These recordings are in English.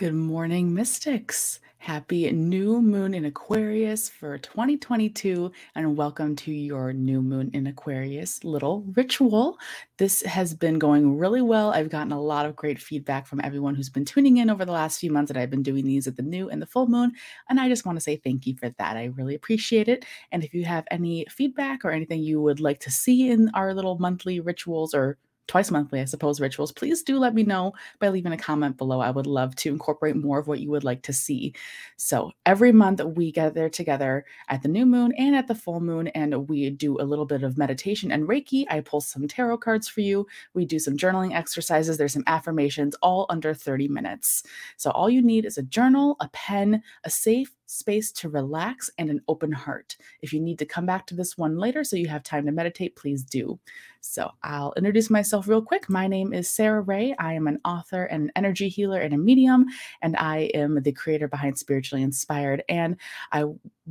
Good morning, Mystics. Happy new moon in Aquarius for 2022, and welcome to your new moon in Aquarius little ritual. This has been going really well. I've gotten a lot of great feedback from everyone who's been tuning in over the last few months that I've been doing these at the new and the full moon, and I just want to say thank you for that. I really appreciate it. And if you have any feedback or anything you would like to see in our little monthly rituals or twice monthly, I suppose, rituals, please do let me know by leaving a comment below. I would love to incorporate more of what you would like to see. So every month we gather together at the new moon and at the full moon, and we do a little bit of meditation and Reiki. I pull some tarot cards for you. We do some journaling exercises. There's some affirmations, all under 30 minutes. So all you need is a journal, a pen, a safe space to relax, and an open heart. If you need to come back to this one later so you have time to meditate, please do. So I'll introduce myself real quick. My name is Sarah Ray. I am an author and an energy healer and a medium, and I am the creator behind Spiritually Inspired. And I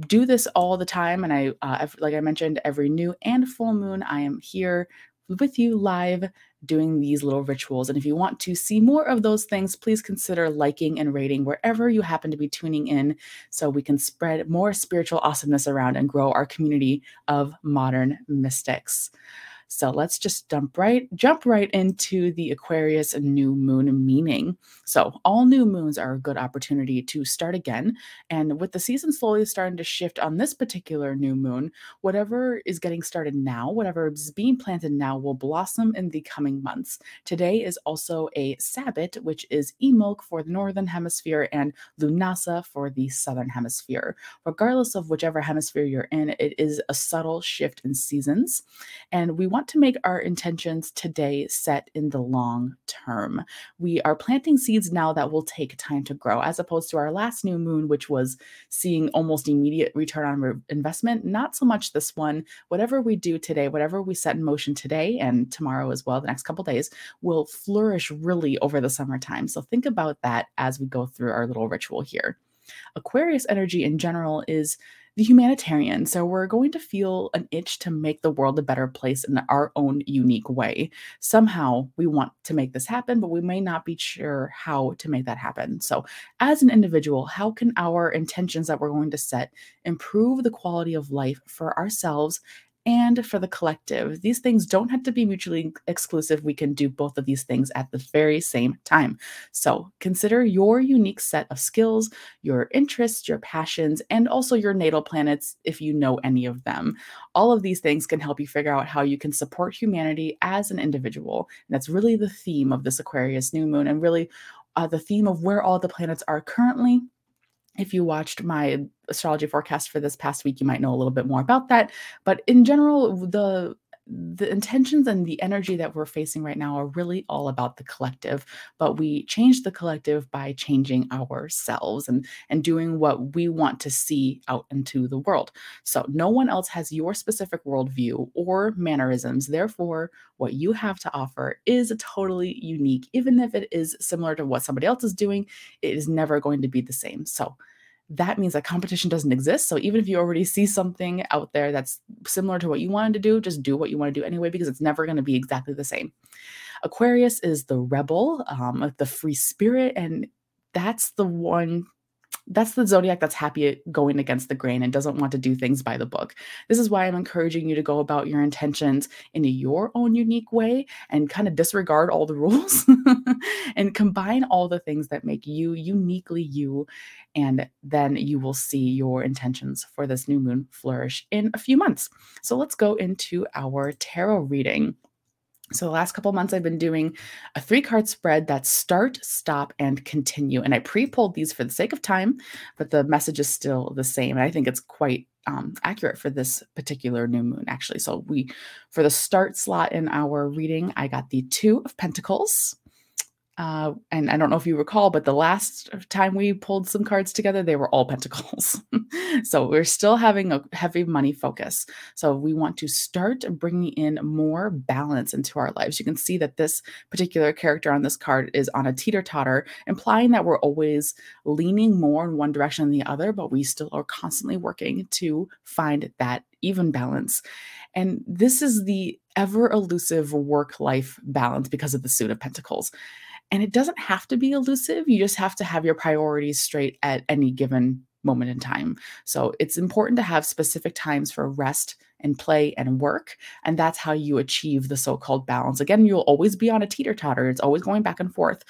do this all the time. And I, uh, like I mentioned, every new and full moon, I am here with you live doing these little rituals. And if you want to see more of those things, please consider liking and rating wherever you happen to be tuning in so we can spread more spiritual awesomeness around and grow our community of modern mystics. So let's just jump right jump right into the Aquarius new moon meaning. So all new moons are a good opportunity to start again, and with the season slowly starting to shift on this particular new moon, whatever is getting started now, whatever is being planted now will blossom in the coming months. Today is also a Sabbat, which is Imbolc for the northern hemisphere and Lughnasadh for the southern hemisphere. Regardless of whichever hemisphere you're in, it is a subtle shift in seasons, and we want want to make our intentions today set in the long term. We are planting seeds now that will take time to grow, as opposed to our last new moon, which was seeing almost immediate return on re- investment. Not so much this one. Whatever we do today, whatever we set in motion today and tomorrow as well, the next couple days, will flourish really over the summertime. So think about that as we go through our little ritual here. Aquarius energy in general is the humanitarian. So we're going to feel an itch to make the world a better place in our own unique way. Somehow we want to make this happen, but we may not be sure how to make that happen. So, as an individual, how can our intentions that we're going to set improve the quality of life for ourselves and for the collective. These things don't have to be mutually exclusive. We can do both of these things at the very same time. So consider your unique set of skills, your interests, your passions, and also your natal planets if you know any of them. All of these things can help you figure out how you can support humanity as an individual. And that's really the theme of this Aquarius new moon and really uh, the theme of where all the planets are currently if you watched my astrology forecast for this past week, you might know a little bit more about that. But in general, the the intentions and the energy that we're facing right now are really all about the collective but we change the collective by changing ourselves and and doing what we want to see out into the world. So no one else has your specific worldview or mannerisms. Therefore what you have to offer is totally unique. Even if it is similar to what somebody else is doing it is never going to be the same. So that means that competition doesn't exist. So even if you already see something out there that's similar to what you wanted to do, just do what you want to do anyway, because it's never going to be exactly the same. Aquarius is the rebel, um, the free spirit, and that's the one that's the zodiac that's happy going against the grain and doesn't want to do things by the book. This is why I'm encouraging you to go about your intentions in your own unique way and kind of disregard all the rules and combine all the things that make you uniquely you. And then you will see your intentions for this new moon flourish in a few months. So let's go into our tarot reading. So the last couple months I've been doing a three card spread that's start, stop, and continue. And I pre-pulled these for the sake of time, but the message is still the same. And I think it's quite um, accurate for this particular new moon, actually. So we, for the start slot in our reading, I got the two of Pentacles, uh, and I don't know if you recall, but the last time we pulled some cards together, they were all pentacles. so we're still having a heavy money focus. So we want to start bringing in more balance into our lives. You can see that this particular character on this card is on a teeter totter, implying that we're always leaning more in one direction than the other, but we still are constantly working to find that even balance. And this is the ever elusive work life balance because of the suit of pentacles And it doesn't have to be elusive. You just have to have your priorities straight at any given moment in time. So it's important to have specific times for rest and play and work. And that's how you achieve the so called balance. Again, you'll always be on a teeter totter, it's always going back and forth.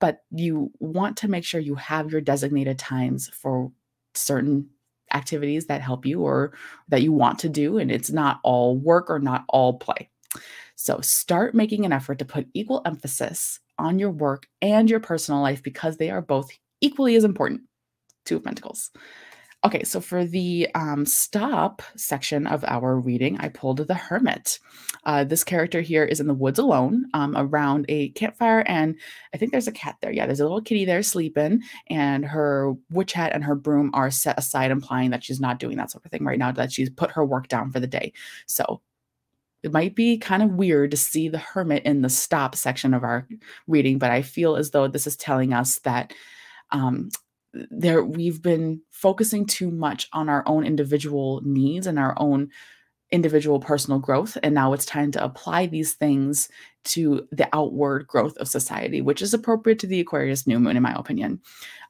But you want to make sure you have your designated times for certain activities that help you or that you want to do. And it's not all work or not all play. So start making an effort to put equal emphasis on your work and your personal life because they are both equally as important. Two of Pentacles. Okay, so for the um, stop section of our reading, I pulled the Hermit. Uh, this character here is in the woods alone um, around a campfire, and I think there's a cat there. Yeah, there's a little kitty there sleeping, and her witch hat and her broom are set aside, implying that she's not doing that sort of thing right now, that she's put her work down for the day. So it might be kind of weird to see the hermit in the stop section of our reading, but I feel as though this is telling us that um, there we've been focusing too much on our own individual needs and our own individual personal growth and now it's time to apply these things to the outward growth of society which is appropriate to the aquarius new moon in my opinion.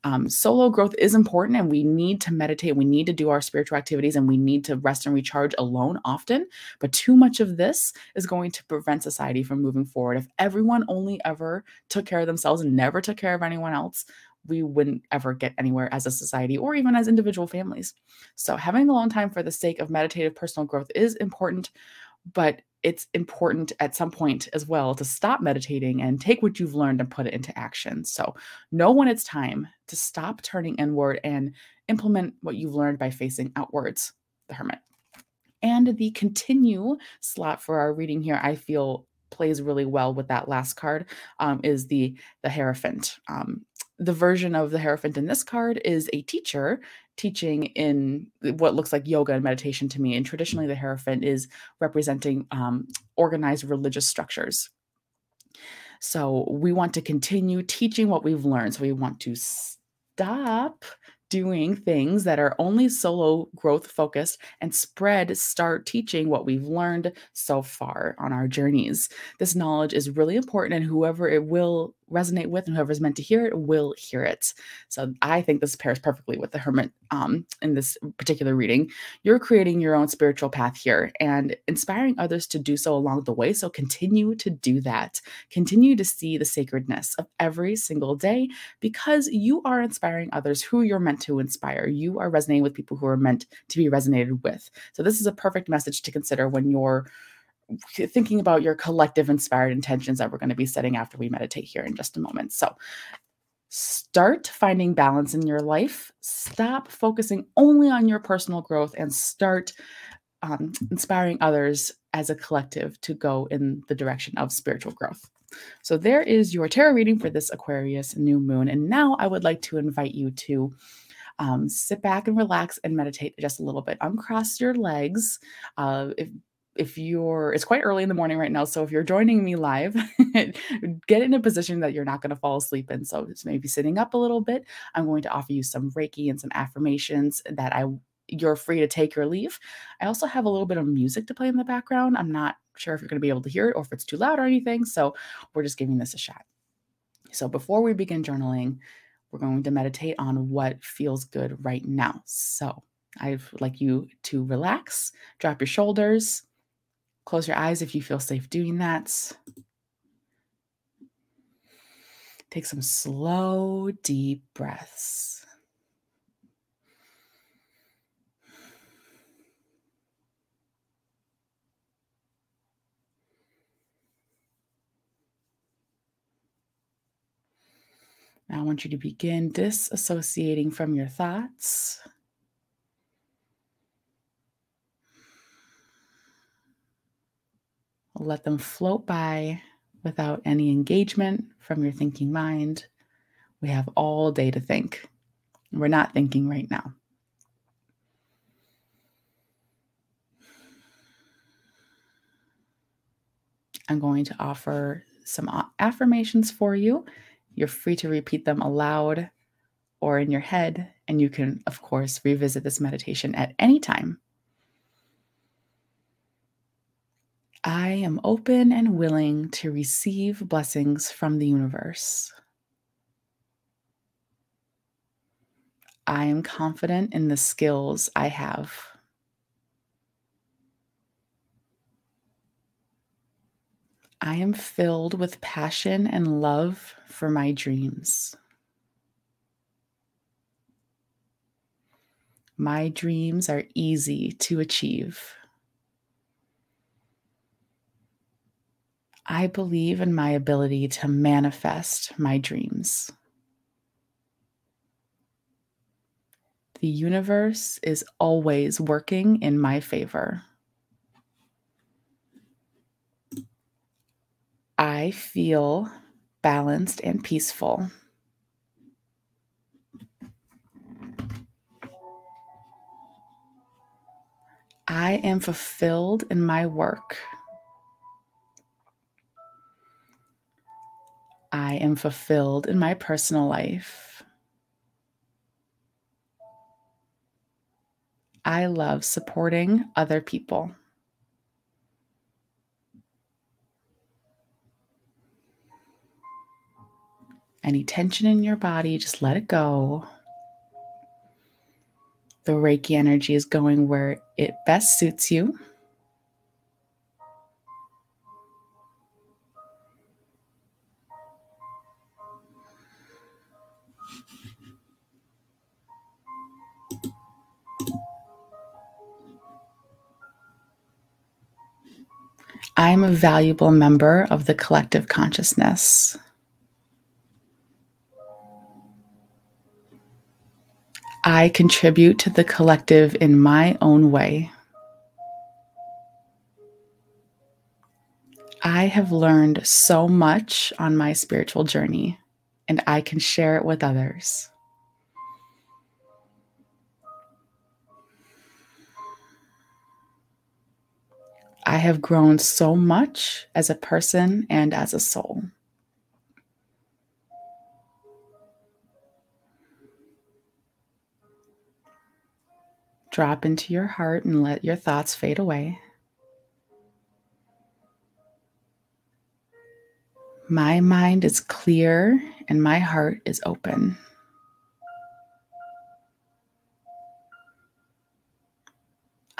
Um, solo growth is important and we need to meditate we need to do our spiritual activities and we need to rest and recharge alone often. But too much of this is going to prevent society from moving forward. If everyone only ever took care of themselves and never took care of anyone else we wouldn't ever get anywhere as a society or even as individual families. So, having alone time for the sake of meditative personal growth is important, but it's important at some point as well to stop meditating and take what you've learned and put it into action. So, know when it's time to stop turning inward and implement what you've learned by facing outwards, the hermit. And the continue slot for our reading here, I feel plays really well with that last card um, is the the hierophant um, the version of the Hierophant in this card is a teacher teaching in what looks like yoga and meditation to me. And traditionally, the Hierophant is representing um, organized religious structures. So we want to continue teaching what we've learned. So we want to stop doing things that are only solo growth focused and spread start teaching what we've learned so far on our journeys. This knowledge is really important, and whoever it will resonate with and whoever's meant to hear it will hear it. So I think this pairs perfectly with the hermit um, in this particular reading. You're creating your own spiritual path here and inspiring others to do so along the way. So continue to do that. Continue to see the sacredness of every single day because you are inspiring others who you're meant to inspire. You are resonating with people who are meant to be resonated with. So this is a perfect message to consider when you're thinking about your collective inspired intentions that we're going to be setting after we meditate here in just a moment. So, start finding balance in your life. Stop focusing only on your personal growth and start um, inspiring others as a collective to go in the direction of spiritual growth. So, there is your tarot reading for this Aquarius new moon. And now I would like to invite you to. Um, sit back and relax and meditate just a little bit. Uncross your legs. Uh, if if you're it's quite early in the morning right now so if you're joining me live get in a position that you're not going to fall asleep in. So it's maybe sitting up a little bit. I'm going to offer you some reiki and some affirmations that i you're free to take or leave. I also have a little bit of music to play in the background. I'm not sure if you're going to be able to hear it or if it's too loud or anything so we're just giving this a shot. So before we begin journaling we're going to meditate on what feels good right now. So i'd like you to relax drop your shoulders Close your eyes if you feel safe doing that. Take some slow, deep breaths. Now I want you to begin disassociating from your thoughts. Let them float by without any engagement from your thinking mind. We have all day to think. We're not thinking right now. I'm going to offer some affirmations for you. You're free to repeat them aloud or in your head, and you can, of course, revisit this meditation at any time I am open and willing to receive blessings from the universe. I am confident in the skills I have. I am filled with passion and love for my dreams. My dreams are easy to achieve. I believe in my ability to manifest my dreams. The universe is always working in my favor. I feel balanced and peaceful. I am fulfilled in my work. I am fulfilled in my personal life. I love supporting other people. Any tension in your body, just let it go. The Reiki energy is going where it best suits you. I am a valuable member of the collective consciousness. I contribute to the collective in my own way. I have learned so much on my spiritual journey, and I can share it with others. I have grown so much as a person and as a soul. Drop into your heart and let your thoughts fade away. My mind is clear and my heart is open.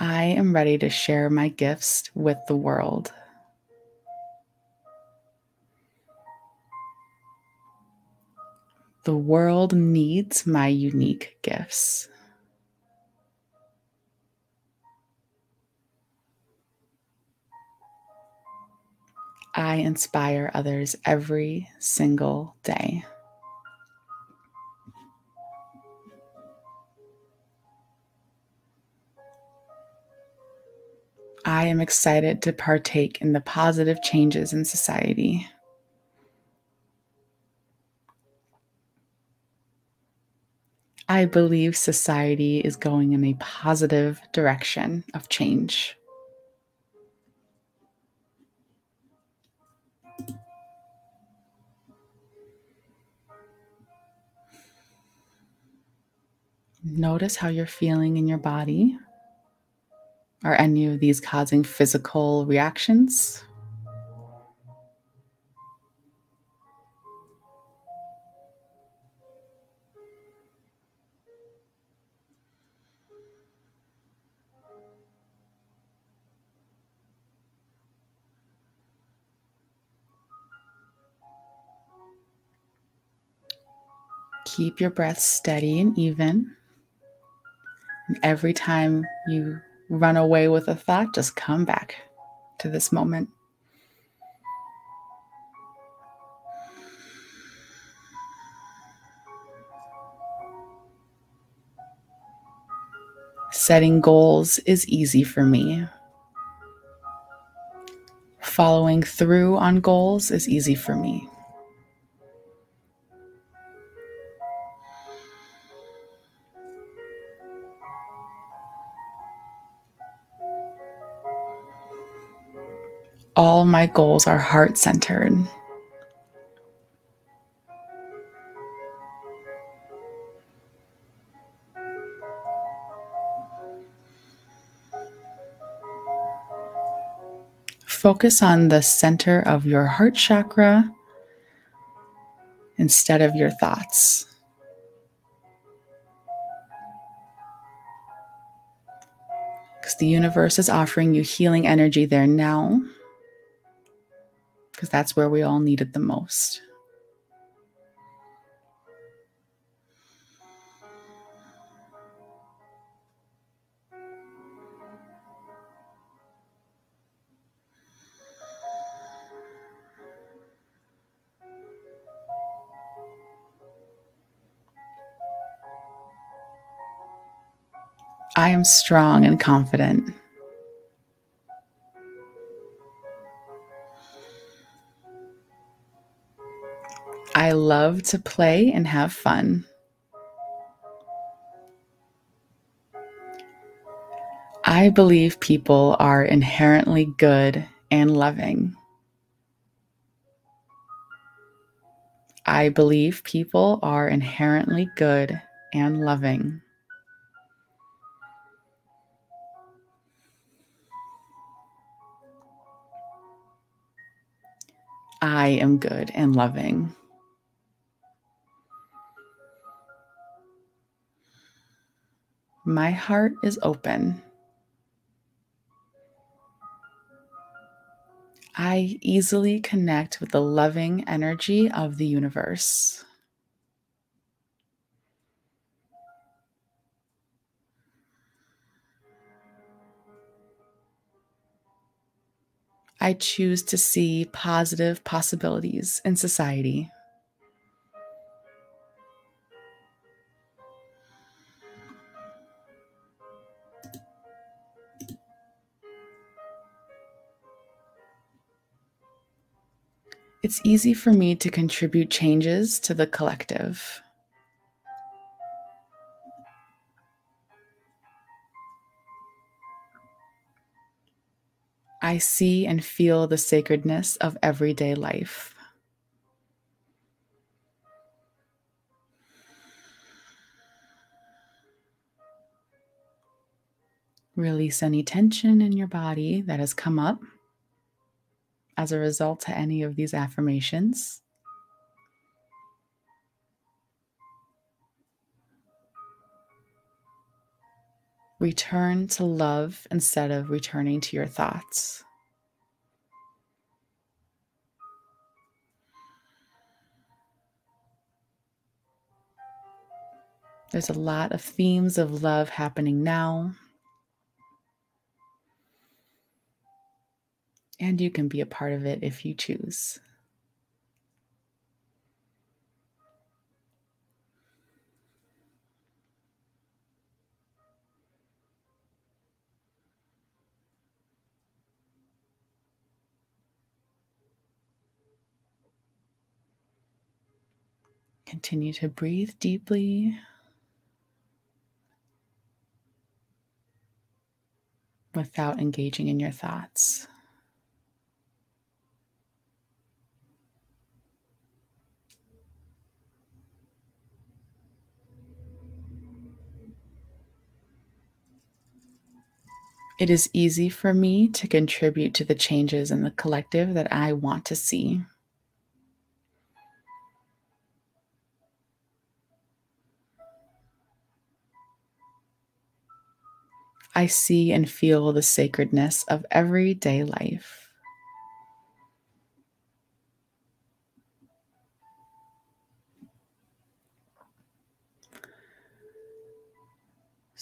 I am ready to share my gifts with the world. The world needs my unique gifts. I inspire others every single day. I am excited to partake in the positive changes in society. I believe society is going in a positive direction of change. Notice how you're feeling in your body. Are any of these causing physical reactions? Keep your breath steady and even. And every time you run away with a thought, just come back to this moment. Setting goals is easy for me. Following through on goals is easy for me. my goals are heart centered. Focus on the center of your heart chakra instead of your thoughts. Because the universe is offering you healing energy there now because that's where we all need it the most. I am strong and confident. I love to play and have fun. I believe people are inherently good and loving. I believe people are inherently good and loving. I am good and loving. My heart is open. I easily connect with the loving energy of the universe. I choose to see positive possibilities in society. It's easy for me to contribute changes to the collective. I see and feel the sacredness of everyday life. Release any tension in your body that has come up as a result to any of these affirmations. Return to love instead of returning to your thoughts. There's a lot of themes of love happening now. And you can be a part of it if you choose. Continue to breathe deeply. Without engaging in your thoughts. It is easy for me to contribute to the changes in the collective that I want to see. I see and feel the sacredness of everyday life.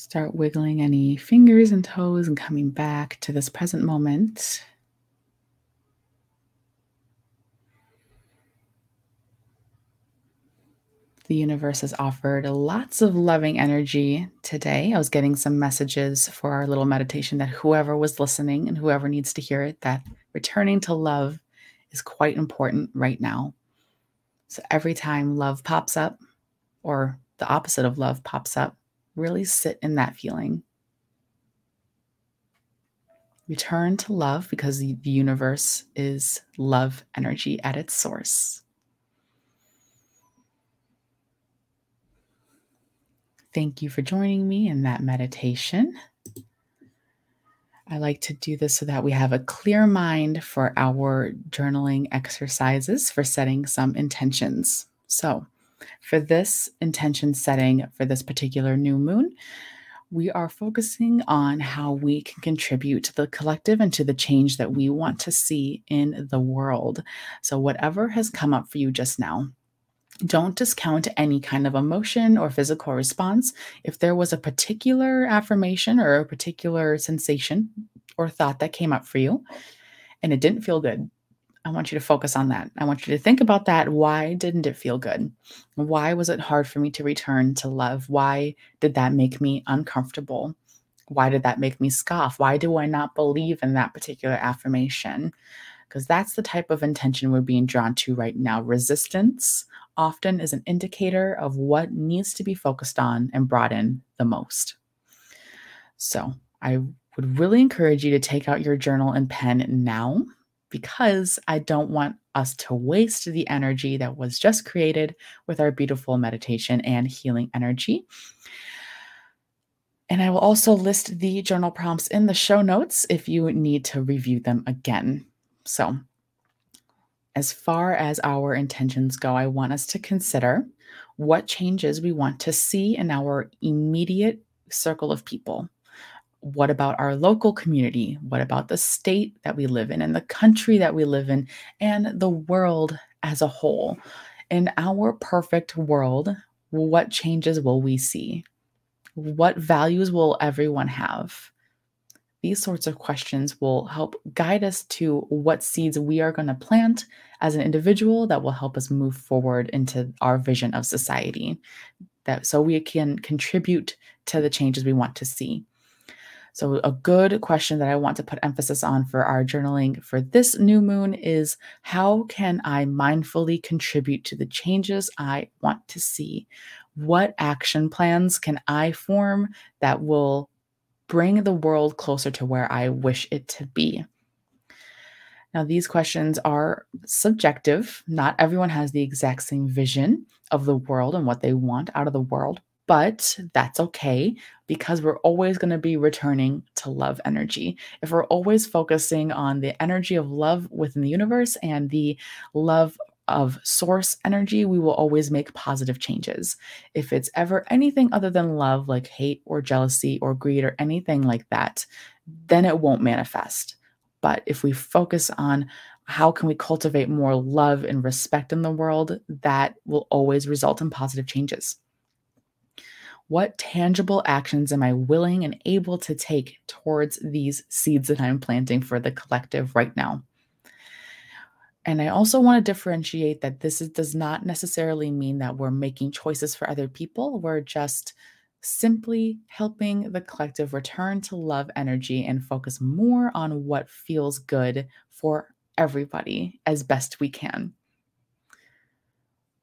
Start wiggling any fingers and toes and coming back to this present moment. The universe has offered lots of loving energy today. I was getting some messages for our little meditation that whoever was listening and whoever needs to hear it, that returning to love is quite important right now. So every time love pops up, or the opposite of love pops up, really sit in that feeling. Return to love because the universe is love energy at its source. Thank you for joining me in that meditation. I like to do this so that we have a clear mind for our journaling exercises for setting some intentions. So, for this intention setting for this particular new moon, we are focusing on how we can contribute to the collective and to the change that we want to see in the world. So, whatever has come up for you just now, don't discount any kind of emotion or physical response. If there was a particular affirmation or a particular sensation or thought that came up for you and it didn't feel good, I want you to focus on that. I want you to think about that. Why didn't it feel good? Why was it hard for me to return to love? Why did that make me uncomfortable? Why did that make me scoff? Why do I not believe in that particular affirmation? Because that's the type of intention we're being drawn to right now. Resistance often is an indicator of what needs to be focused on and brought in the most. So I would really encourage you to take out your journal and pen now because I don't want us to waste the energy that was just created with our beautiful meditation and healing energy. And I will also list the journal prompts in the show notes if you need to review them again. So, as far as our intentions go, I want us to consider what changes we want to see in our immediate circle of people what about our local community? What about the state that we live in and the country that we live in and the world as a whole? In our perfect world, what changes will we see? What values will everyone have? These sorts of questions will help guide us to what seeds we are going to plant as an individual that will help us move forward into our vision of society that so we can contribute to the changes we want to see. So, a good question that I want to put emphasis on for our journaling for this new moon is how can I mindfully contribute to the changes I want to see? What action plans can I form that will bring the world closer to where I wish it to be? Now, these questions are subjective. Not everyone has the exact same vision of the world and what they want out of the world, but that's okay because we're always going to be returning to love energy. If we're always focusing on the energy of love within the universe and the love of source energy, we will always make positive changes. If it's ever anything other than love, like hate or jealousy or greed or anything like that, then it won't manifest. But if we focus on how can we cultivate more love and respect in the world, that will always result in positive changes. What tangible actions am I willing and able to take towards these seeds that I'm planting for the collective right now? And I also want to differentiate that this is, does not necessarily mean that we're making choices for other people. We're just simply helping the collective return to love energy and focus more on what feels good for everybody as best we can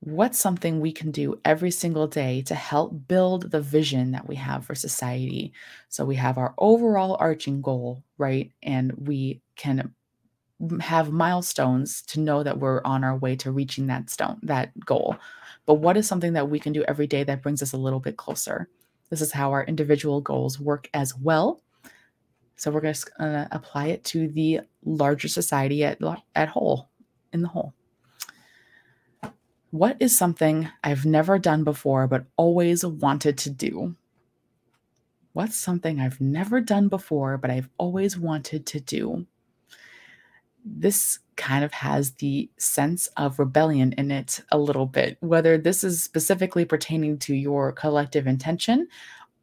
what's something we can do every single day to help build the vision that we have for society? So we have our overall arching goal right? And we can have milestones to know that we're on our way to reaching that stone that goal. But what is something that we can do every day that brings us a little bit closer? This is how our individual goals work as well. So we're going to uh, apply it to the larger society at at whole in the whole what is something I've never done before but always wanted to do? What's something I've never done before but I've always wanted to do? This kind of has the sense of rebellion in it a little bit, whether this is specifically pertaining to your collective intention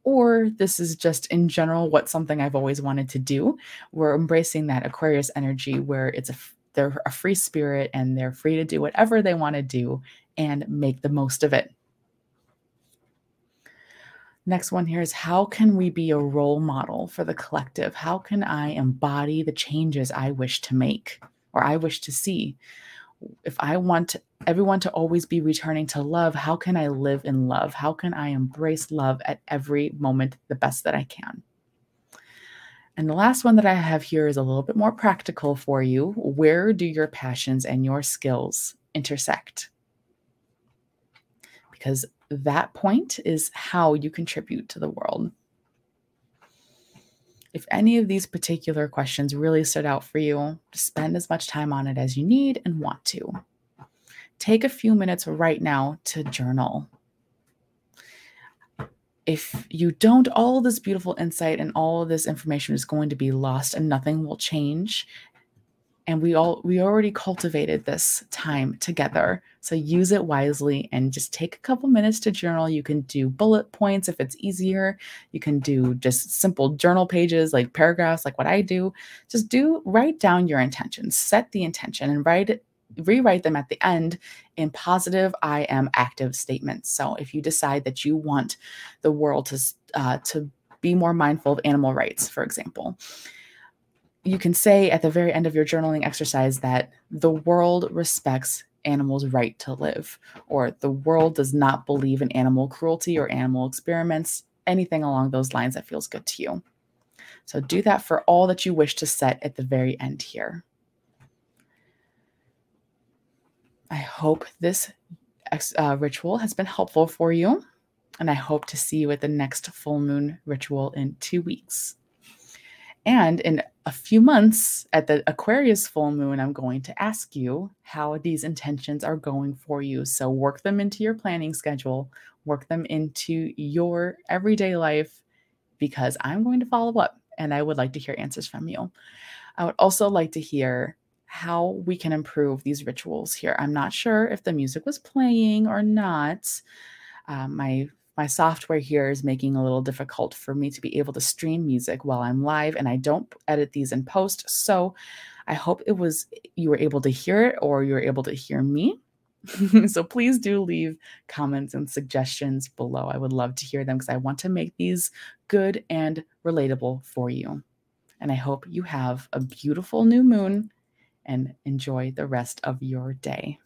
or this is just in general what something I've always wanted to do. We're embracing that Aquarius energy where it's a they're a free spirit and they're free to do whatever they want to do and make the most of it. Next one here is how can we be a role model for the collective? How can I embody the changes I wish to make or I wish to see? If I want everyone to always be returning to love, how can I live in love? How can I embrace love at every moment the best that I can? And the last one that I have here is a little bit more practical for you. Where do your passions and your skills intersect? because that point is how you contribute to the world. If any of these particular questions really stood out for you, spend as much time on it as you need and want to. Take a few minutes right now to journal. If you don't, all this beautiful insight and all of this information is going to be lost and nothing will change. And we all we already cultivated this time together. So use it wisely and just take a couple minutes to journal. You can do bullet points if it's easier. You can do just simple journal pages like paragraphs like what I do. Just do write down your intentions. Set the intention and write it rewrite them at the end in positive I am active statements. So if you decide that you want the world to uh, to be more mindful of animal rights, for example, you can say at the very end of your journaling exercise that the world respects animals' right to live, or the world does not believe in animal cruelty or animal experiments, anything along those lines that feels good to you. So do that for all that you wish to set at the very end here. I hope this uh, ritual has been helpful for you, and I hope to see you at the next full moon ritual in two weeks. And in a few months at the Aquarius full moon, I'm going to ask you how these intentions are going for you. So work them into your planning schedule, work them into your everyday life, because I'm going to follow up and I would like to hear answers from you. I would also like to hear how we can improve these rituals here. I'm not sure if the music was playing or not. Um, my my software here is making a little difficult for me to be able to stream music while I'm live, and I don't edit these in post. So I hope it was you were able to hear it or you were able to hear me. so please do leave comments and suggestions below. I would love to hear them because I want to make these good and relatable for you. And I hope you have a beautiful new moon and enjoy the rest of your day.